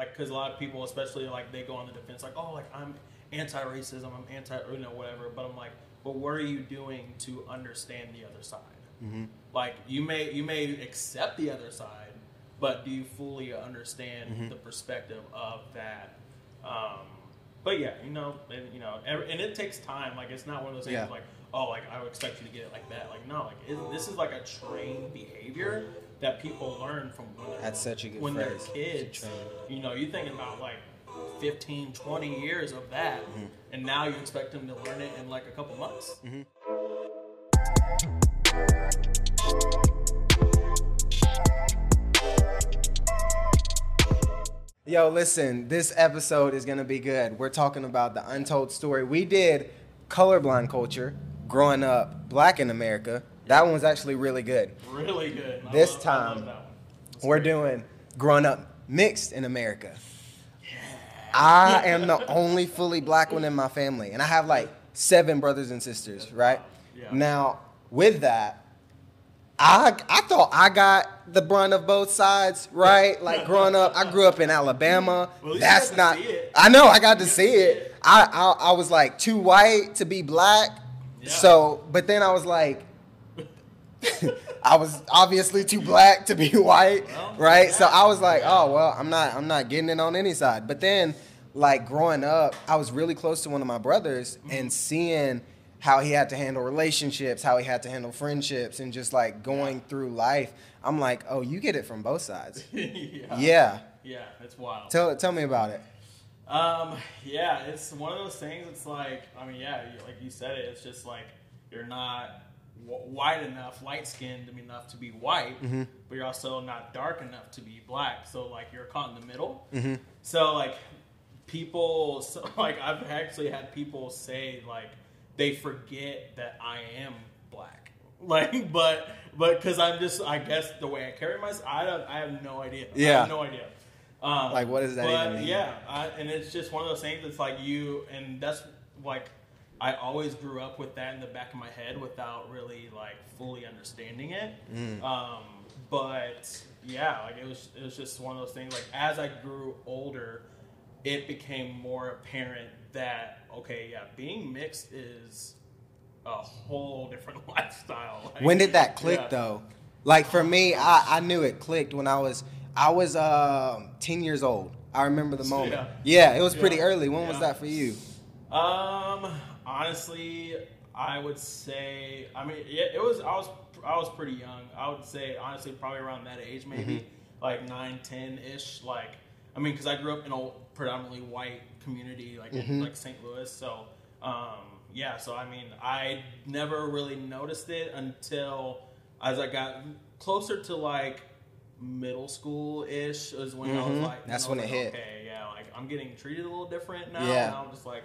like because a lot of people, especially like they go on the defense, like oh, like I'm anti-racism, I'm anti, you know, whatever. But I'm like, but what are you doing to understand the other side? Mm-hmm. Like you may you may accept the other side, but do you fully understand Mm-hmm. the perspective of that? Um, but yeah, you know, and, you know, every, and it takes time. Like it's not one of those things Yeah. like, oh, like I would expect you to get it like that. Like no, like it, this is like a trained behavior that people learn from when they're That's such a good when phrase. they're kids. You know, you're thinking about like 15, 20 years of that, Mm-hmm. and now you expect them to learn it in like a couple months. Mm-hmm. Yo, listen, this episode is gonna be good. We're talking about the untold story. We did colorblind culture growing up black in America. That one was actually really good. Really good. I This love- time, that one. It's We're great. doing growing up mixed in America. I am the only fully black one in my family, and I have like seven brothers and sisters, right? Yeah. Now, with that, I I thought I got the brunt of both sides, right? Like growing up, I grew up in Alabama. Well, at least you That's not. I know I got to see it. I, I I was like too white to be black, Yeah. so but then I was like. I was obviously too black to be white, Well, right? So. I was like, oh well, I'm not I'm not getting it on any side. But then like growing up, I was really close to one of my brothers Mm-hmm. and seeing how he had to handle relationships, how he had to handle friendships and just like going through life. I'm like, "Oh, you get it from both sides." yeah. yeah. Yeah, it's wild. Tell tell me about it. Um, yeah, it's one of those things. It's like, I mean, yeah, like you said it. It's just like you're not white enough, light skinned enough to be white, Mm-hmm. but you're also not dark enough to be black. So like you're caught in the middle. Mm-hmm. So like people, so, like I've actually had people say like they forget that I am black. Like, but but because I'm just, I guess the way I carry myself, I don't, I have no idea. I Yeah. have no idea. Um, Like, what does that but, even mean? Yeah, I, and it's just one of those things. It's like you, and that's like I always grew up with that in the back of my head without really like fully understanding it. Mm. Um, but yeah, like it was it was just one of those things. Like as I grew older, it became more apparent that okay, yeah, being mixed is a whole different lifestyle. Like, When did that click yeah. though? Like for me, I, I knew it clicked when I was I was um, ten years old. I remember the moment. Yeah. Yeah, it was pretty early. When was that for you? Um, honestly, I would say. I mean, it, it was. I was. I was pretty young. I would say honestly, probably around that age, maybe Mm-hmm. like nine, ten ish. Like, I mean, because I grew up in a predominantly white community, like Mm-hmm. in like St. Louis. So, um, yeah. So I mean, I never really noticed it until as I got closer to like middle school ish is when I was Mhm. like, That's when it like, hit. Okay, yeah, like I'm getting treated a little different now. Yeah. And I'm just like,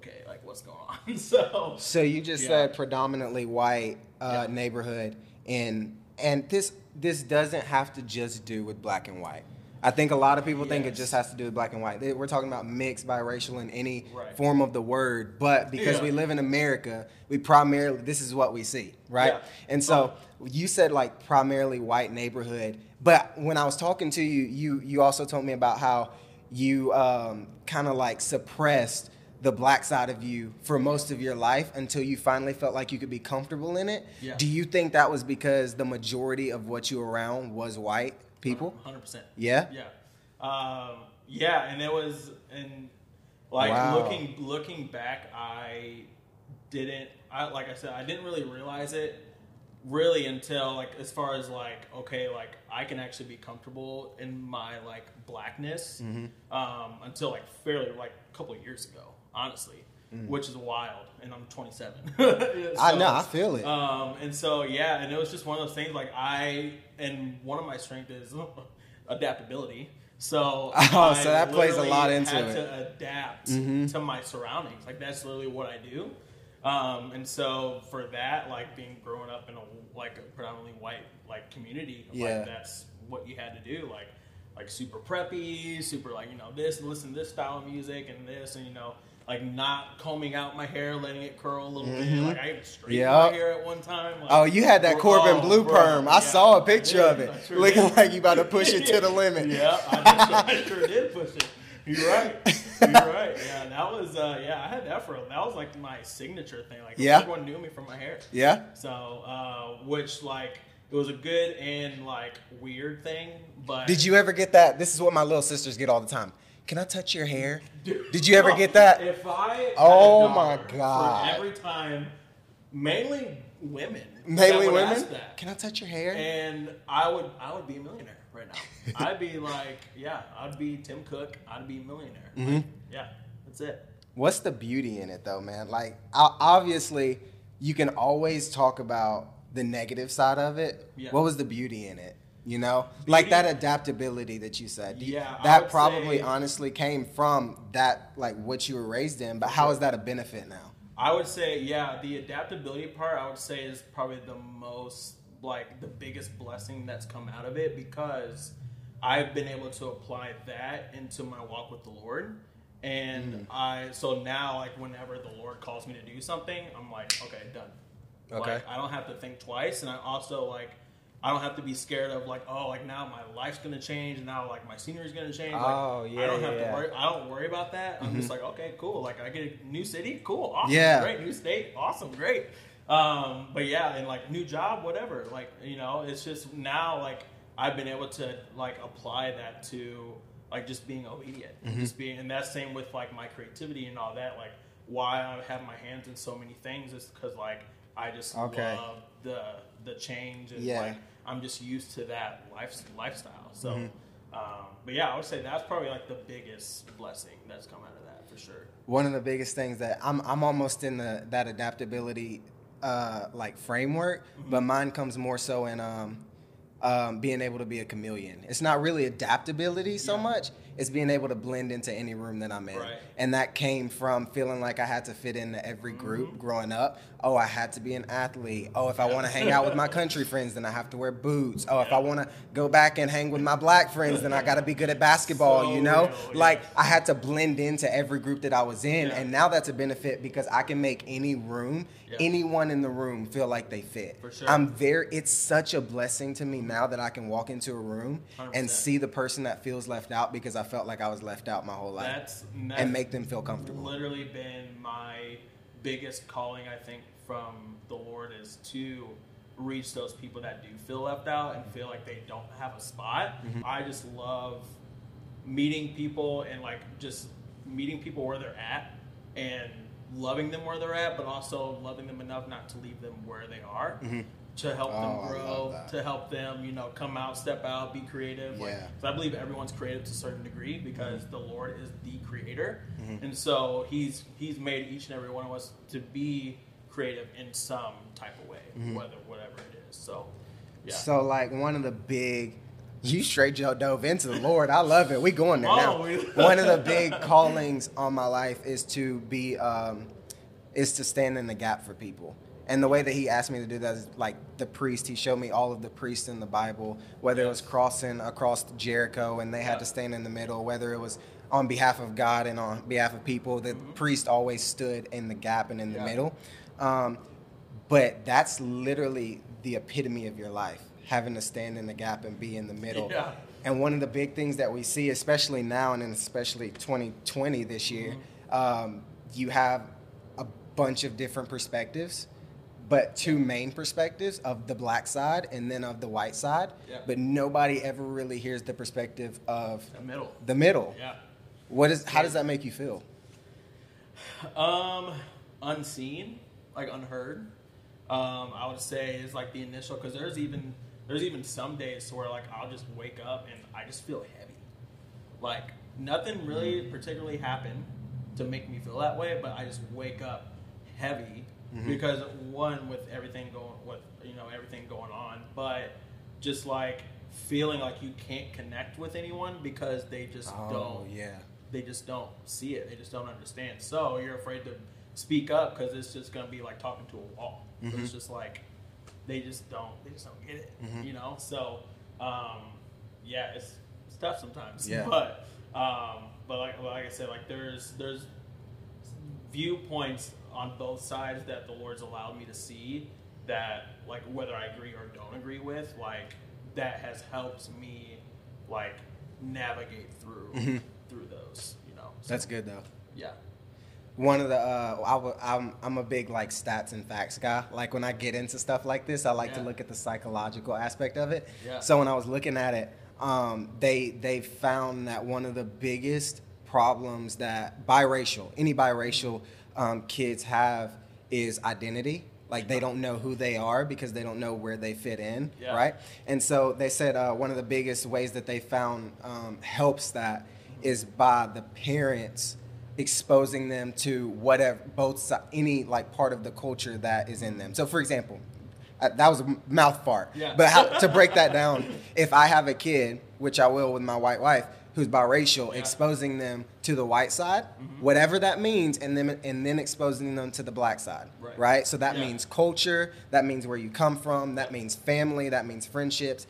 okay, like what's going on? so So you just Yeah. said predominantly white uh, Yeah. neighborhood, and and this this doesn't have to just do with black and white. I think a lot of people think it just has to do with black and white. We're talking about mixed, biracial, in any Right. form of the word. But because Yeah. we live in America, we primarily this is what we see, right? Yeah. And so you said like primarily white neighborhood, but when I was talking to you, you you also told me about how you um, kind of like suppressed the black side of you for most of your life until you finally felt like you could be comfortable in it. Yeah. Do you think that was because the majority of what you were around was white people? hundred percent. Yeah. Yeah, um, yeah, and it was and like Wow. looking looking back, I didn't. I like I said, I didn't really realize it really until like as far as like okay, like I can actually be comfortable in my like blackness Mm-hmm. um, until like fairly like a couple of years ago, honestly. Mm. Which is wild, and I'm 27. I So- know, I feel it. um, and so yeah, and it was just one of those things. Like I, and one of my strengths is adaptability. So Oh, so I that plays a lot into had it. To adapt Mhm. to my surroundings. Like that's literally what I do. Um, and so for that, like being growing up in a like a predominantly white like community, Yeah. like that's what you had to do. Like like super preppy, super like you know this, listen to this style of music and this, and you know like not combing out my hair, letting it curl a little Mhm. bit. Like I even straightened Yep. my hair at one time. Like, Oh, you had that Corbin oh, Bleu bro, perm. I saw a picture of it, looking did. like you about to push it to the limit. yeah, I, just, I sure did push it. You're right. You're right. Yeah, that was uh, yeah. I had that for that was like my signature thing. Like Yeah. everyone knew me from my hair. Yeah. So, uh, which like it was a good and like weird thing, but Did you ever get that? This is what my little sisters get all the time. Can I touch your hair? Did you ever get that? If I Oh my God. Every time, mainly women, Mainly women. that. Can I touch your hair? and I would I would be a millionaire right now. I'd be like, yeah, I'd be Tim Cook. I'd be a millionaire. Mhm. Like, yeah, that's it. What's the beauty in it though, man? Like obviously you can always talk about the negative side of it. Yeah. What was the beauty in it? You know, like that adaptability that you said you, yeah, that probably say- honestly came from that, like what you were raised in. But how is that a benefit now? I would say, yeah, the adaptability part, I would say, is probably the most, like, the biggest blessing that's come out of it because I've been able to apply that into my walk with the Lord. And mm. I, so now, like, whenever the Lord calls me to do something, I'm like, okay, done. Okay. Like, I don't have to think twice. And I also, like, I don't have to be scared of, like, oh, like, now my life's to change. And now, like, my scenery's to change. Like, Oh, yeah, I don't have yeah. to worry. I don't worry about that. I'm just like, okay, cool. Like, I get a new city. Cool. Awesome. Yeah. Great. New state. Awesome. Great. Um, but yeah, and like new job, whatever. Like, you know, it's just now, like, I've been able to, like, apply that to, like, just being obedient. Mm-hmm. Just being, and that's same with, like, my creativity and all that. Like, why I have my hands in so many things is because, like, I just Okay. love the the change and Yeah. like I'm just used to that life, lifestyle. So, Mm-hmm. um, but yeah, I would say that's probably like the biggest blessing that's come out of that for sure. one of the biggest things that I'm I'm almost in the that adaptability uh, like framework, Mm-hmm. but mine comes more so in um, um, being able to be a chameleon. It's not really adaptability so Yeah. much; it's being able to blend into any room that I'm in. Right. And that came from feeling like I had to fit into every group Mhm. growing up. Oh, I had to be an athlete. Oh, if I want to hang out with my country friends, then I have to wear boots. Oh, if I want to go back and hang with my black friends, then I got to be good at basketball. So you know, real, like. I had to blend into every group that I was in, Yeah. and now that's a benefit because I can make any room, Yeah. anyone in the room feel like they fit. For sure. I'm very. It's such a blessing to me now that I can walk into a room and 100%. see the person that feels left out because I felt like I was left out my whole life, That's, that's and make them feel comfortable. literally been my biggest calling. I think from the Lord is to reach those people that do feel left out and feel like they don't have a spot. Mm-hmm. I just love meeting people and like just meeting people where they're at and loving them where they're at, but also loving them enough not to leave them where they are. To help Oh, them grow, to help them, you know, come out, step out, be creative. Like, Yeah. 'cause I believe everyone's creative to a certain degree because the Lord is the creator, Mm-hmm. and so He's He's made each and every one of us to be creative in some type of way, whether whatever it is. So, yeah. Mm-hmm. So like one of the big you straight dove into the Lord. I love it. We going there now. One of the big callings on my life is to be um, is to stand in the gap for people. And the way that he asked me to do that is like the priest. He showed me all of the priests in the Bible, whether it was crossing across Jericho and they had Yeah. to stand in the middle, whether it was on behalf of God and on behalf of people. The priest always stood in the gap and in the Mm-hmm. Middle. Um, but that's literally the epitome of your life, having to stand in the gap and be in the middle. Yeah. And one of the big things that we see, especially now and especially 2020 this year, Mm-hmm. um, you have a bunch of different perspectives, but two main perspectives of the black side and then of the white side. Yeah. But nobody ever really hears the perspective of the middle. the middle. Yeah. What is? How does that make you feel? Um, unseen, like unheard. Um, I would say is like the initial because there's even there's even some days where like I'll just wake up and I just feel heavy, like nothing really particularly happened to make me feel that way, but I just wake up heavy because one with everything going with you know everything going on, but just like feeling like you can't connect with anyone because they just Oh don't yeah. they just don't see it. They just don't understand. So you're afraid to speak up because it's just gonna be like talking to a wall. Mm-hmm. it's just like they just don't they just don't get it. You know. So um, yeah, it's, it's tough sometimes. Yeah. But um, but like like I said, like there's there's viewpoints on both sides that the Lord's allowed me to see that like whether I agree or don't agree with, like that has helped me like navigate through Mhm. through those. You know. So, That's good though. Yeah. One of the uh, I w- I'm I'm a big like stats and facts guy. Like when I get into stuff like this, I like to look at the psychological aspect of it. Yeah. So when I was looking at it, um, they they found that one of the biggest problems that biracial any biracial um, kids have is identity. Like they don't know who they are because they don't know where they fit in, Yeah. right? And so they said uh, one of the biggest ways that they found um, helps that is by the parents exposing them to whatever both any like part of the culture that is in them. So, for example, uh, that was a mouth fart. Yeah. But how, to break that down, if I have a kid, which I will with my white wife, who's biracial, Yeah. exposing them to the white side, Mhm. whatever that means, and then and then exposing them to the black side, Right. So that Yeah. means culture, that means where you come from, that means family, that means friendships,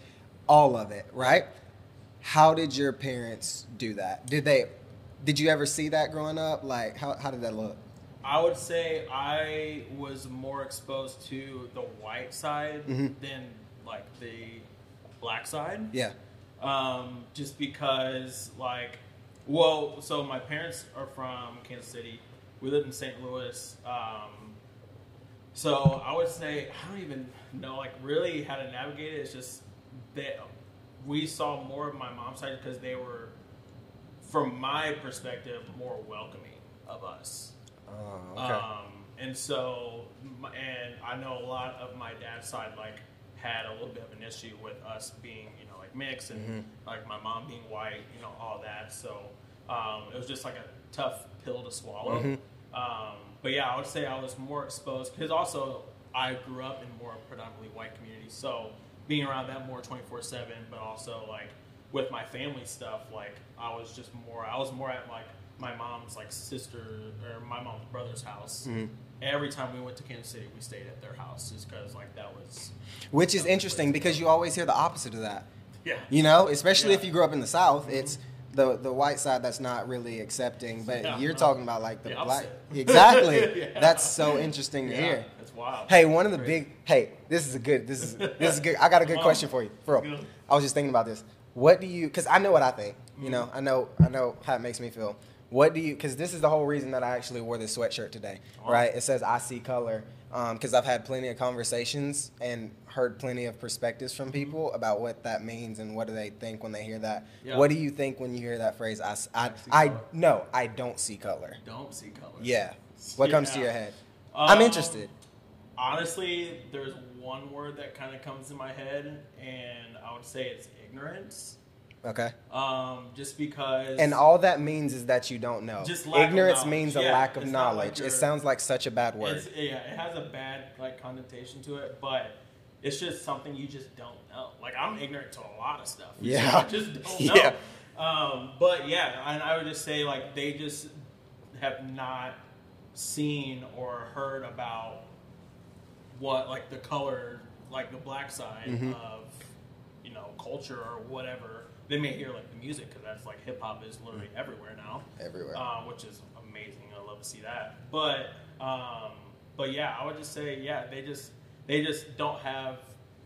all of it, right? How did your parents do that? Did they? Did you ever see that growing up? Like, how, how did that look? I would say I was more exposed to the white side Mhm. than like the black side. Yeah. Um, just because, like, well, so my parents are from Kansas City. We lived in St. Louis. Um, so I would say I don't even know like really how to navigate it. It's just that we saw more of my mom's side because they were, from my perspective, more welcoming of us. Oh, Um, and so, and I know a lot of my dad's side like had a little bit of an issue with us being, you know, like mixed and Mhm. like my mom being white, you know, all that. So um, it was just like a tough pill to swallow. Mhm. Um, but yeah, I would say I was more exposed because also I grew up in more predominantly white communities, so being around that more twenty four seven, but also like with my family stuff, like I was just more, I was more at like my mom's like sister or my mom's brother's house. Mhm. Every time we went to Kansas City, we stayed at their house just because like that was Which is interesting because you always hear the opposite of that. yeah You know, especially Yeah. if you grew up in the South, it's the the white side that's not really accepting. But Yeah, you're no. talking about like the The black. Exactly. Yeah. That's so interesting to hear. It's wild. Hey, one of the Crazy. big. Hey, this is a good. This is this is good. I got a good question for you, for real. I was just thinking about this. What do you? Because I know what I think. You Mhm. know, I know I know how it makes me feel. What do you? Because this is the whole reason that I actually wore this sweatshirt today. Oh. Right? It says I see color. Because I've had plenty of conversations and heard plenty of perspectives from people about what that means and what do they think when they hear that. Yeah. What do you think when you hear that phrase? I, see I- color. no, I don't see color. don't see color. Yeah. What comes to your head? Um, I'm interested. Honestly, there's one word that kind of comes to my head, and I would say it's ignorance. Okay. Um, just because. And all that means is that you don't know. Just Ignorance knowledge. means a Yeah, lack of not like knowledge. it sounds like such a bad word. It's, yeah, it has a bad like connotation to it, but it's just something you just don't know. Like I'm ignorant to a lot of stuff. Yeah. I just don't know. Yeah. Um, but yeah, and I would just say like they just have not seen or heard about what like the color, like the black side Mhm. of you know culture or whatever. They may hear like the music because that's like hip hop is literally Mm. everywhere now Everywhere. um, which is amazing. I love to see that. But um, but yeah, I would just say yeah, they just they just don't have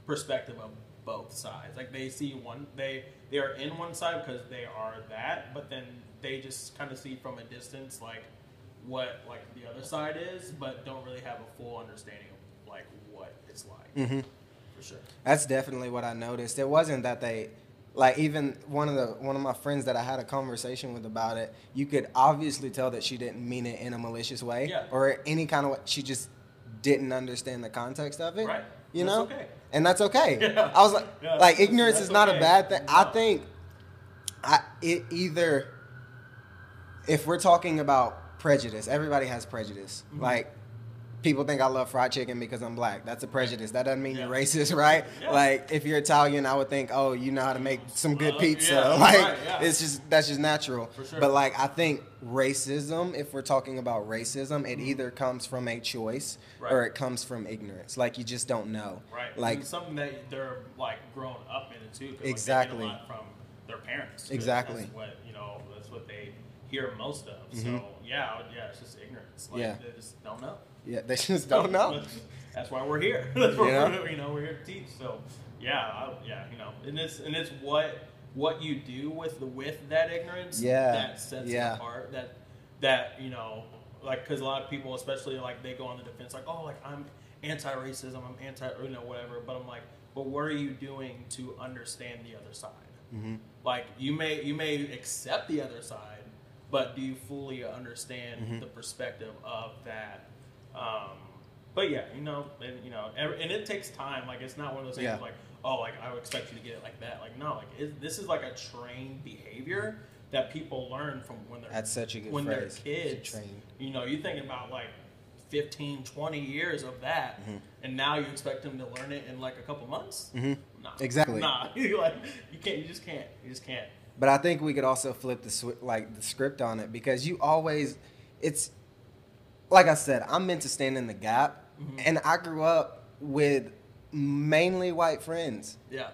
perspective of both sides. Like they see one, they they are in one side because they are that, but then they just kind of see from a distance like what like the other side is, but don't really have a full understanding of like what it's like hmm for sure. That's definitely what I noticed. It wasn't that they, like even one of the one of my friends that I had a conversation with about it. You could obviously tell that she didn't mean it in a malicious way Yeah. or any kind of way. She just didn't understand the context of it. Right. You That's know. okay. And that's okay. Yeah. I was like, Yeah, like ignorance that's is not a bad thing. I think, I it either. If we're talking about prejudice, everybody has prejudice. Mhm. Like people think I love fried chicken because I'm black. That's a prejudice. That doesn't mean you're racist, right? Yeah. Like if you're Italian, I would think, oh, you know how to make some good Uh, pizza. yeah, like right, yeah. it's just that's just natural. Sure. But like I think racism, if we're talking about racism, it either comes from a choice Right. or it comes from ignorance. Like you just don't know. Right. Like and something that they're like grown up in it too. 'cause, like, they get Exactly. lot from their parents. Exactly. That's what you know. That's what they hear most of. Mhm. So yeah, yeah, it's just ignorance. Like, Yeah. they just don't know. Yeah, they just don't know. That's why we're here. That's why You know? we're, you know we're here to teach. So yeah, I, yeah, you know, and it's and it's what what you do with the with that ignorance. Yeah. that sets Yeah. it apart. That that you know, like because a lot of people, especially like they go on the defense, like oh, like I'm anti-racism, I'm anti, you know, whatever. But I'm like, but what are you doing to understand the other side? Mhm. Like you may you may accept the other side, but do you fully understand Mhm. the perspective of that? Um, but yeah, you know, and you know, every, and it takes time. Like it's not one of those things Yeah. like, oh, like I would expect you to get it like that. Like no, like it, this is like a trained behavior that people learn from when they're That's such a good when phrase. they're kids. Trained. You know, you think about like 15, 20 years of that, Mhm. and now you expect them to learn it in like a couple months. Mhm. Nah, Exactly. Nah, you like you can't. You just can't. You just can't. But I think we could also flip the swi- like the script on it because you always, it's like I said, I'm meant to stand in the gap, Mhm. and I grew up with mainly white friends. Yeah.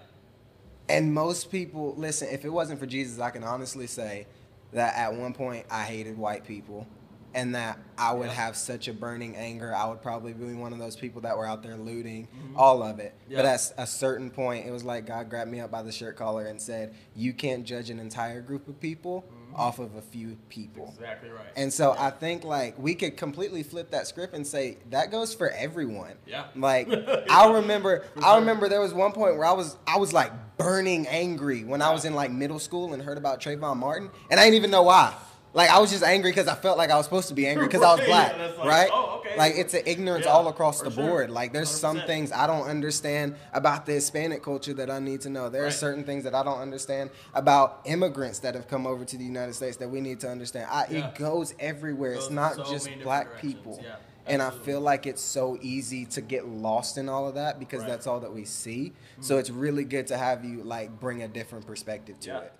And most people, listen, if it wasn't for Jesus, I can honestly say that at one point I hated white people and that I would Yeah. have such a burning anger. I would probably be one of those people that were out there looting, Mhm. all of it. But at a certain point, it was like God grabbed me up by the shirt collar and said, You can't judge an entire group of people Mhm. off of a few people. Exactly right. And so yeah. I think like we could completely flip that script and say that goes for everyone. Yeah. Like. I remember I remember there was one point where I was I was like burning angry when I was in like middle school and heard about Trayvon Martin and I didn't even know why. Like I was just angry because I felt like I was supposed to be angry because I was black, yeah, like, right? oh, okay. Like it's an ignorance Yeah, all across the sure. board. Like there's some 100%. things I don't understand about the Hispanic culture that I need to know. There are certain things that I don't understand about immigrants that have come over to the United States that we need to understand. I, Yeah. It goes everywhere. Goes it's not so just black people. And I feel like it's so easy to get lost in all of that because Right. Mm-hmm. that's all that we see. So it's really good to have you like bring a different perspective to it.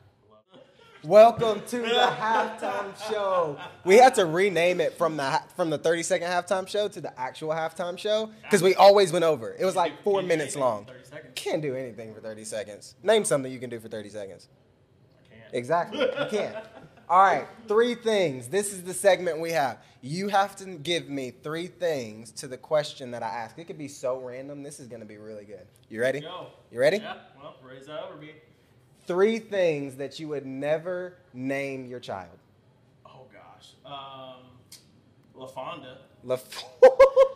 Welcome to the halftime show. We had to rename it from the from the 30 second halftime show to the actual halftime show because we always went over. It was like four minutes long. in 30 seconds? Can't do anything for 30 seconds. Name something you can do for 30 seconds. I can't. Exactly. You can't. All right, three things. This is the segment we have. You have to give me three things to the question that I ask. It could be so random. This is going to be really good. You ready? Go. You ready? Yeah. Well, raise that over me. Three things that you would never name your child. Oh gosh. Um, LaFonda. Laf-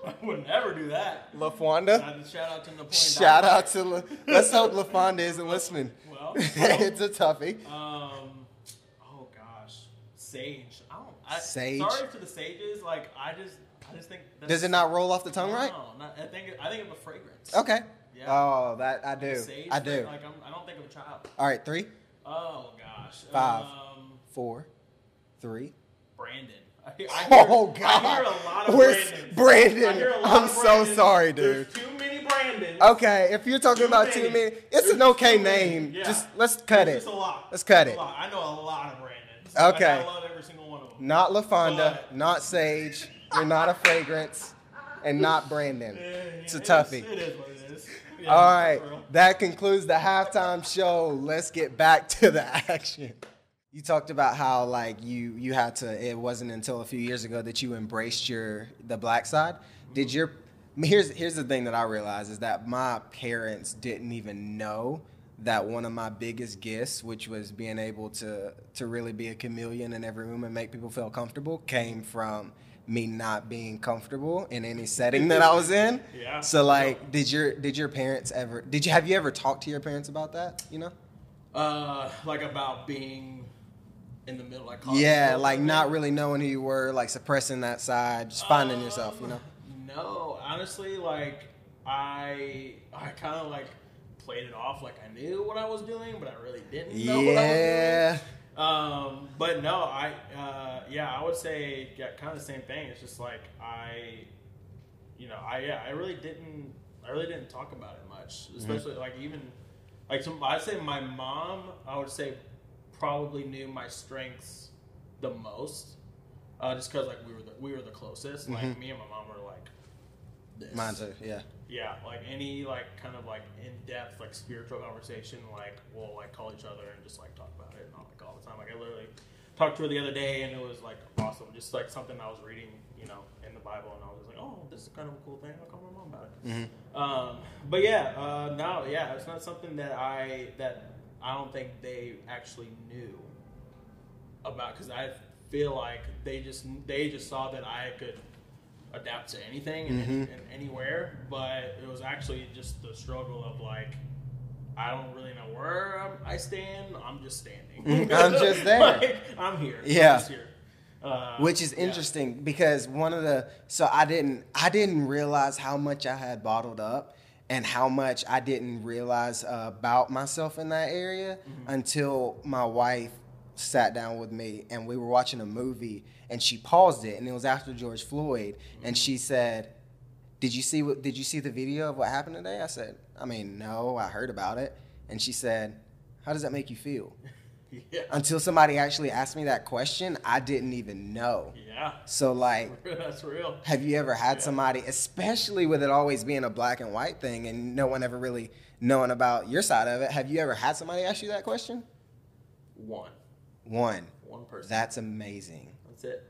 I would never do that. LaFonda? Shout out to Napoleon. Shout out to. La- Let's hope LaFonda isn't listening. Well, it's a toughie. Um. Oh gosh, sage. I don't. I, Sage? Sorry to the sages. Like I just, I just think. That's, Does it not roll off the tongue right? No, not, I think. I think of a fragrance. Okay. Yeah. Oh, that I do. sage I do. Like I'm, I don't think of a child. All right, three, Oh gosh. Five. Um, four, three. Brandon. I I hear, Oh God! I hear a lot of Brandons. Brandon? I hear a lot I'm so sorry, dude. There's too many Brandons. Okay, if you're talking Too about too many. many, it's an okay name. Yeah. Just let's cut It's it. just a lot. Let's cut it. I know a lot of Brandons. Okay. I love every single one of them. Not LaFonda, But- not Sage. You're not a fragrance, and not Brandon. Yeah, It's a it is- toughie. It is what it is. Yeah, All right, that concludes the halftime show. Let's get back to the action. You talked about how like you you had to. It wasn't until a few years ago that you embraced your the black side. Did your here's here's the thing that I realized is that my parents didn't even know that one of my biggest gifts, which was being able to to really be a chameleon in every room and make people feel comfortable, came from me not being comfortable in any setting that I was in. Yeah. So like, did your did your parents ever? Did you have you ever talked to your parents about that? You know? Uh, like about being in the middle, like Yeah, like not really knowing who you were, like suppressing that side, just finding yourself. You know? Um, No, honestly, like I, I kind of like played it off like I knew what I was doing, but I really didn't know what I was doing. Um, but no, I uh, yeah, I would say yeah, kind of the same thing. It's just like I, you know, I yeah, I really didn't, I really didn't talk about it much, especially like even like some, I'd say my mom, I would say probably knew my strengths the most, uh, just because like we were the we were the closest. Like Mhm. me and my mom were like this. Mine too. Yeah. Yeah, like any like kind of like in depth like spiritual conversation, like we'll like call each other and just like talk about it and all, like all the time. Like I literally talked to her the other day and it was like awesome, just like something I was reading, you know, in the Bible and I was like, oh, this is kind of a cool thing. I'll call my mom about it. Mm-hmm. Um, but yeah, uh, no, yeah, it's not something that I that I don't think they actually knew about because I feel like they just they just saw that I could adapt to anything and, Mhm. and anywhere, but it was actually just the struggle of like. I don't really know where I'm, I stand. I'm just standing. I'm just there. Like, I'm here. I'm Yeah. just here. Uh, which is yeah. interesting because one of the so I didn't I didn't realize how much I had bottled up and how much I didn't realize uh, about myself in that area Mm-hmm. until my wife sat down with me and we were watching a movie and she paused it and it was after George Floyd Mm-hmm. and she said did you see what did you see the video of what happened today I said I mean no I heard about it and she said how does that make you feel Yeah. until somebody actually asked me that question I didn't even know Yeah. so like That's real. have you ever had Yeah. somebody, especially with it always being a black and white thing and no one ever really knowing about your side of it, have you ever had somebody ask you that question? One. One. One person. That's amazing. That's it.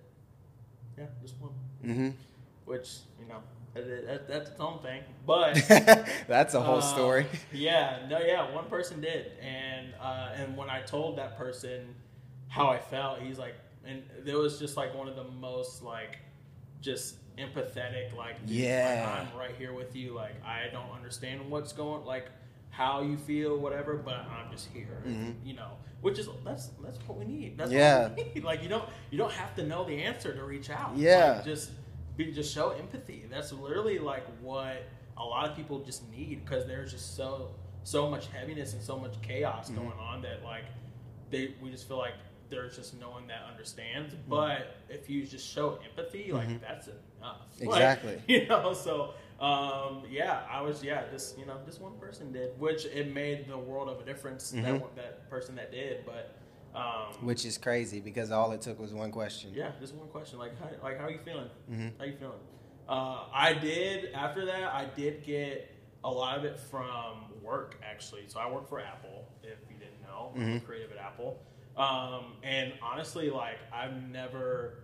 Yeah, just one. hmm Which you know, that, that, that's its own thing. But That's a whole uh, story. Yeah, no, yeah, one person did, and uh, and when I told that person how I felt, he's like, and it was just like one of the most like, just empathetic, like, dude, like, Yeah. I'm right here with you. Like, I don't understand what's going, like, how you feel, whatever, but I'm just here. Mhm. You know, which is that's that's what we need. That's Yeah. what we need. Like, you don't you don't have to know the answer to reach out. Yeah. Like, just be just show empathy. That's literally like what a lot of people just need because there's just so so much heaviness and so much chaos Mhm. going on that like they we just feel like there's just no one that understands. Mm-hmm. But if you just show empathy, like Mhm. that's enough. Exactly. Like, you know, so um, yeah, I was yeah, just you know, just one person did, which it made the world of a difference. That Mhm. one, that person that did, but um, Which is crazy because all it took was one question. yeah, just one question. Like, how, like, how are you feeling? Mhm. How you feeling? Uh, I did after that. I did get a lot of it from work actually. So I work for Apple. If you didn't know, I'm Mhm. creative at Apple. Um, and honestly, like, I've never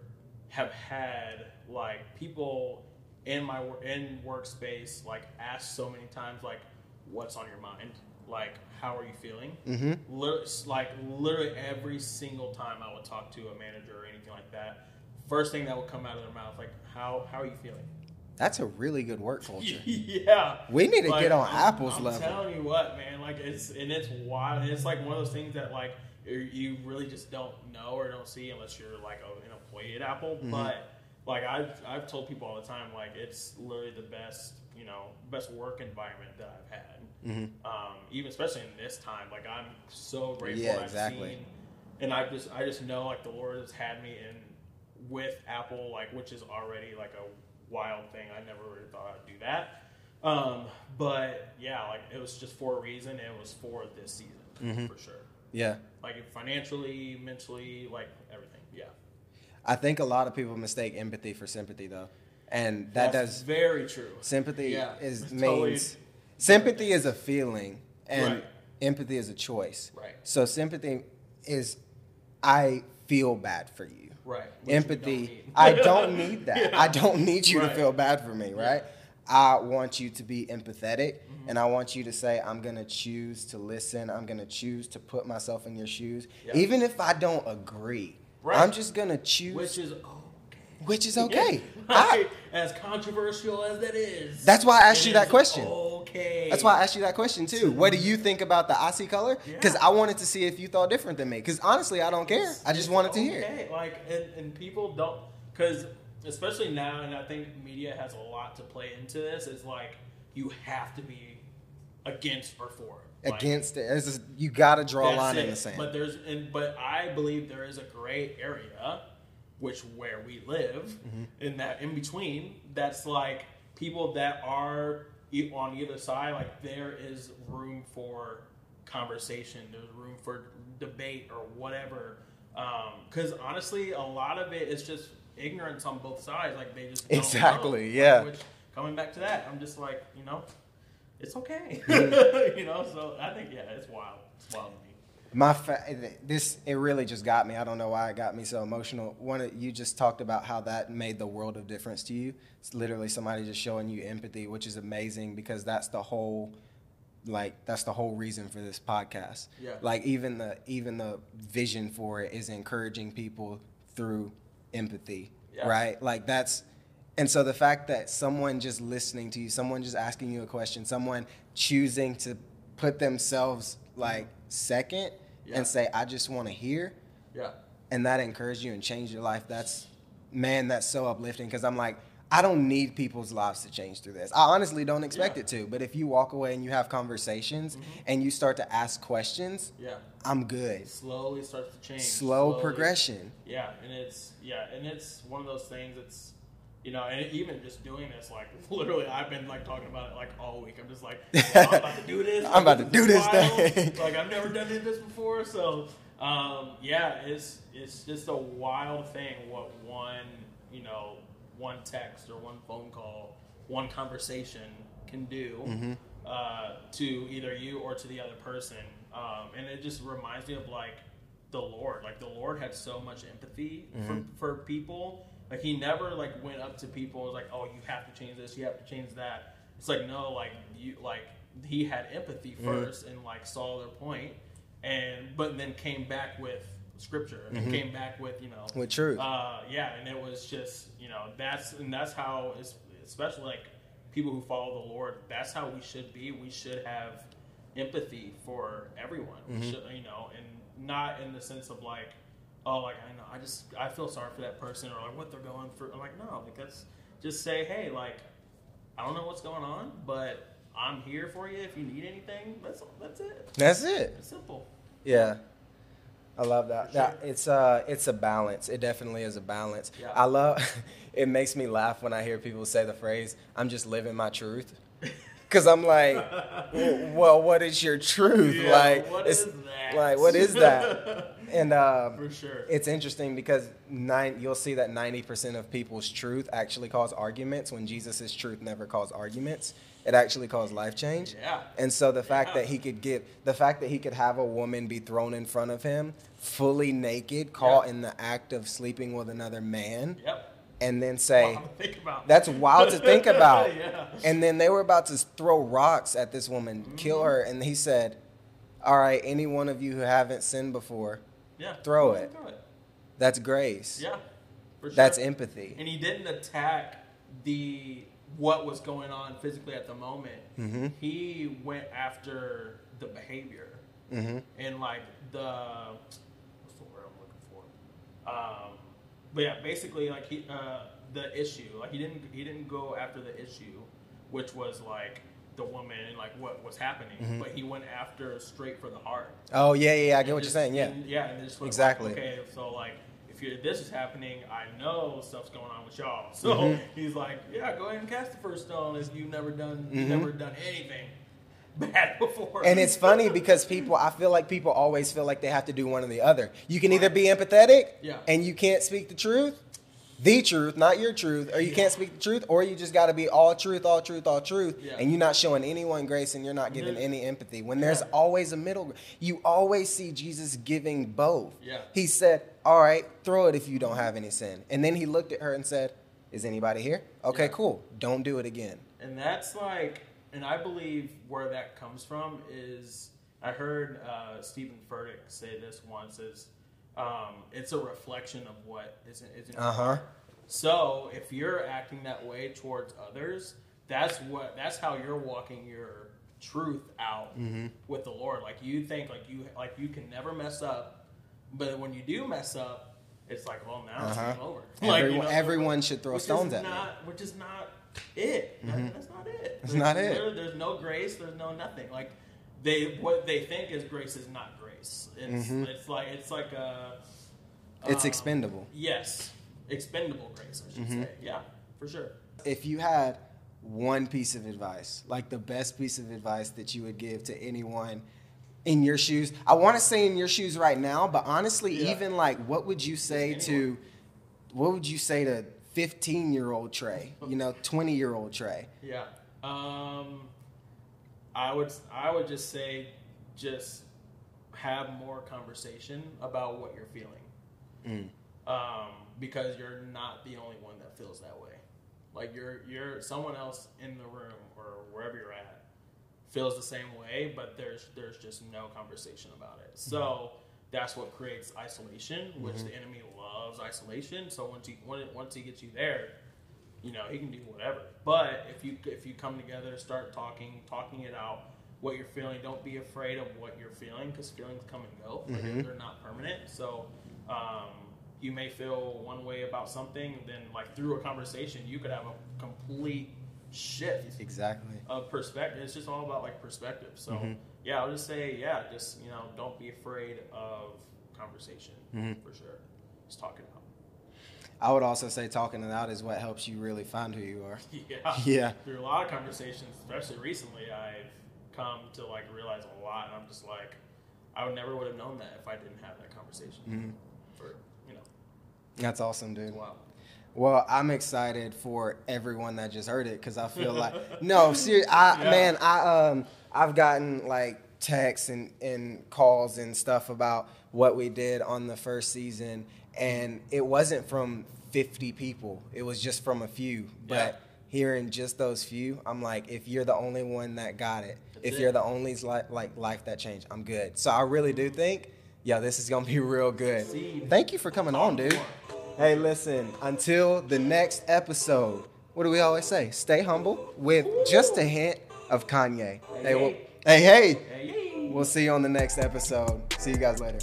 have had like people in my in workspace like ask so many times like, "What's on your mind?" Like, "How are you feeling?" hmm Lit- like literally every single time I would talk to a manager or anything like that, first thing that would come out of their mouth like, "How how are you feeling?" That's a really good work culture. yeah, We need to Like, get on I'm- Apple's I'm level. telling you what, man. Like it's and it's wild. It's like one of those things that like you- really just don't know or don't see unless you're like a, an employee at Apple. Mhm. But like I've I've told people all the time, like it's literally the best you know best work environment that I've had. Hmm um, even especially in this time. Like I'm so grateful. Yeah, I've. Seen, and I just I just know like the Lord has had me in with Apple, like which is already like a wild thing. I never really thought I'd do that. Um, but yeah, like it was just for a reason. And it was for this season Mhm. for sure. Yeah. Like financially, mentally, like everything. Yeah, I think a lot of people mistake empathy for sympathy though. And that That's does very true. sympathy Yeah, is totally. Sympathy is a feeling and Right. empathy is a choice. Right. So sympathy is I feel bad for you. Right. Which empathy don't. I don't need that. Yeah. I don't need you to feel bad for me, right? I want you to be empathetic Mm-hmm. and I want you to say I'm going to choose to listen. I'm going to choose to put myself in your shoes Yeah. even if I don't agree. Right. I'm just going to choose which is okay. which is okay. Yeah. I- as controversial as that is. That's why I asked you that question. Okay. That's why I asked you that question too. What do you think about the icy color? Because Yeah. I wanted to see if you thought different than me. Because honestly, I don't care. I just It's wanted to hear. okay. Like, and, and people don't, because especially now, and I think media has a lot to play into this. Is like you have to be against or for. Like, Against it, just, you got to draw a line in the sand. But there's, and, but I believe there is a gray area, which where we live Mm-hmm. in that in between. That's like people that are on either side. Like there is room for conversation. There's room for debate or whatever. Um, because honestly, a lot of it is just ignorance on both sides. Like they just don't Exactly, know. yeah. Which coming back to that, I'm just like, you know, it's okay. You know, so I think yeah, it's wild. It's wild to me. My fa- this it really just got me. I don't know why it got me so emotional. One, of- you just talked about how that made the world of difference to you. It's literally somebody just showing you empathy, which is amazing because that's the whole, like that's the whole reason for this podcast. Yeah. Like even the even the vision for it is encouraging people through empathy, Yeah. right? Like that's and so the fact that someone just listening to you, someone just asking you a question, someone choosing to put themselves like second Yeah. and say, I just want to hear, Yeah. and that encouraged you and changed your life, that's, man, that's so uplifting because I'm like, I don't need people's lives to change through this. I honestly don't expect Yeah. it to, but if you walk away and you have conversations mm-hmm. and you start to ask questions, Yeah. I'm good. It slowly starts to change. Slow slowly. progression. Yeah, and it's yeah, and it's one of those things. It's you know, and even just doing this, like literally, I've been like talking about it like all week. I'm just like, well, I'm about to do this. I'm about to do this wild. thing. Like I've never done this before, so um, yeah, it's it's just a wild thing what one you know one text or one phone call, one conversation can do Mm-hmm. uh, to either you or to the other person, um, and it just reminds me of like the Lord. Like the Lord had so much empathy Mm-hmm. for, for people. Like he never like went up to people and was like, "Oh, you have to change this. You have to change that." It's like no, like you like he had empathy Mm-hmm. 1st and like saw their point, and but then came back with scripture and came back with you know Mm-hmm. With truth. uh, yeah, and it was just you know that's and that's how it's, especially like people who follow the Lord. That's how we should be. We should have empathy for everyone. Mm-hmm. We should you know, and not in the sense of like, oh, like I know I just I feel sorry for that person or like what they're going through. I'm like no, like that's just say hey, like I don't know what's going on, but I'm here for you if you need anything. That's that's it. That's it. It's simple. Yeah. I love that. For That it's uh it's a balance. It definitely is a balance. Yeah. I love it makes me laugh when I hear people say the phrase, I'm just living my truth. Cause I'm like, well, what is your truth? Yeah, like, what it's is that? like, what is that? And um, For sure. it's interesting because nine, you'll see that 90% of people's truth actually cause arguments when Jesus' truth never caused arguments. It actually caused life change. Yeah. And so the fact Yeah. that he could give, the fact that he could have a woman be thrown in front of him, fully naked, caught Yeah. in the act of sleeping with another man, Yep. and then say, Wild to think about. that's wild to think about. yeah. And then they were about to throw rocks at this woman, kill Mm-hmm. her, and he said, "All right, any one of you who haven't sinned before, Yeah. Throw it. Throw it. that's grace. Yeah. For sure. That's empathy." And he didn't attack the what was going on physically at the moment. Mm-hmm. He went after the behavior Mm-hmm. and like the what's the word I'm looking for? Um, but yeah, basically like he uh, the issue. Like he didn't he didn't go after the issue, which was like the woman and like what was happening, Mm-hmm. but he went after straight for the heart. Oh yeah, yeah, yeah, I get And what just- you're saying. Yeah. and- yeah, and just Exactly. Like, okay, so like if you're, this is happening, I know stuff's going on with y'all. So Mhm. he's like, yeah, go ahead and cast the first stone if you've never done Mhm. never done anything bad before. And it's funny because people, I feel like people always feel like they have to do one or the other. You can either be empathetic Yeah. and you can't speak the truth, the truth, not your truth, or you can't speak the truth, or you just got to be all truth, all truth, all truth, Yeah. and you're not showing anyone grace and you're not giving There's- any empathy. When there's always a middle, you always see Jesus giving both. Yeah. He said, All right, throw it if you don't have any sin. And then he looked at her and said, Is anybody here? Okay, Yeah. cool. Don't do it again. And that's like, and I believe where that comes from is I heard uh, Steven Furtick say this once is um, it's a reflection of what isn't isn't. Uh huh. So if you're acting that way towards others, that's what that's how you're walking your truth out Mm-hmm. with the Lord. Like you think like you like you can never mess up, but when you do mess up, it's like well now Uh-huh. it's over. Like, you Everyone, know, everyone should throw stones is at me. not, Which is not it. That- That's not it. It's There's not it. There's no grace. There's no nothing. Like they what they think is grace is not grace. It's Mhm. it's like it's like a. It's um, expendable. Yes, expendable grace. I should Mhm. say. Yeah, for sure. if you had one piece of advice, like the best piece of advice that you would give to anyone in your shoes, I want to say in your shoes right now, but honestly, Yeah. even like, what would you say to, what would you say to 15 year old Trey, you know, 20 year old Trey? Yeah. Um, I would I would just say just have more conversation about what you're feeling. Mm. Um, because you're not the only one that feels that way. Like you're you're someone else in the room or wherever you're at feels the same way, but there's there's just no conversation about it. Mm-hmm. So that's what creates isolation, which mm-hmm. the enemy loves isolation. So once he once he gets you there, you know he can do whatever. But if you if you come together, start talking, talking it out, what you're feeling. Don't be afraid of what you're feeling because feelings come and go. Like, Mhm. They're not permanent. So um, you may feel one way about something, then like through a conversation, you could have a complete shift Exactly. of perspective. It's just all about like perspective. So Mhm. yeah, I'll just say yeah, just you know, don't be afraid of conversation Mhm. for sure. Just talk it out. I would also say talking it out is what helps you really find who you are. Yeah. Yeah. Through a lot of conversations, especially recently, I've come to like realize a lot, and I'm just like, I would never would have known that if I didn't have that conversation. Mhm. For you know, That's awesome, dude. wow. Well, I'm excited for everyone that just heard it because I feel like no, serious. I Yeah. man, I um, I've gotten like texts and and calls and stuff about what we did on the first season, and it wasn't from 50 people. It was just from a few. But Yeah. hearing just those few, I'm like, if you're the only one that got it, if it. you're the only li- like life that changed, I'm good. So I really do think, yeah, this is gonna be real good. Thank you for coming on, dude. Hey, listen, until the next episode, what do we always say? Stay humble with just a hint of Kanye. Hey, Hey, well, hey. hey, hey. Hey. We'll see you on the next episode. See you guys later.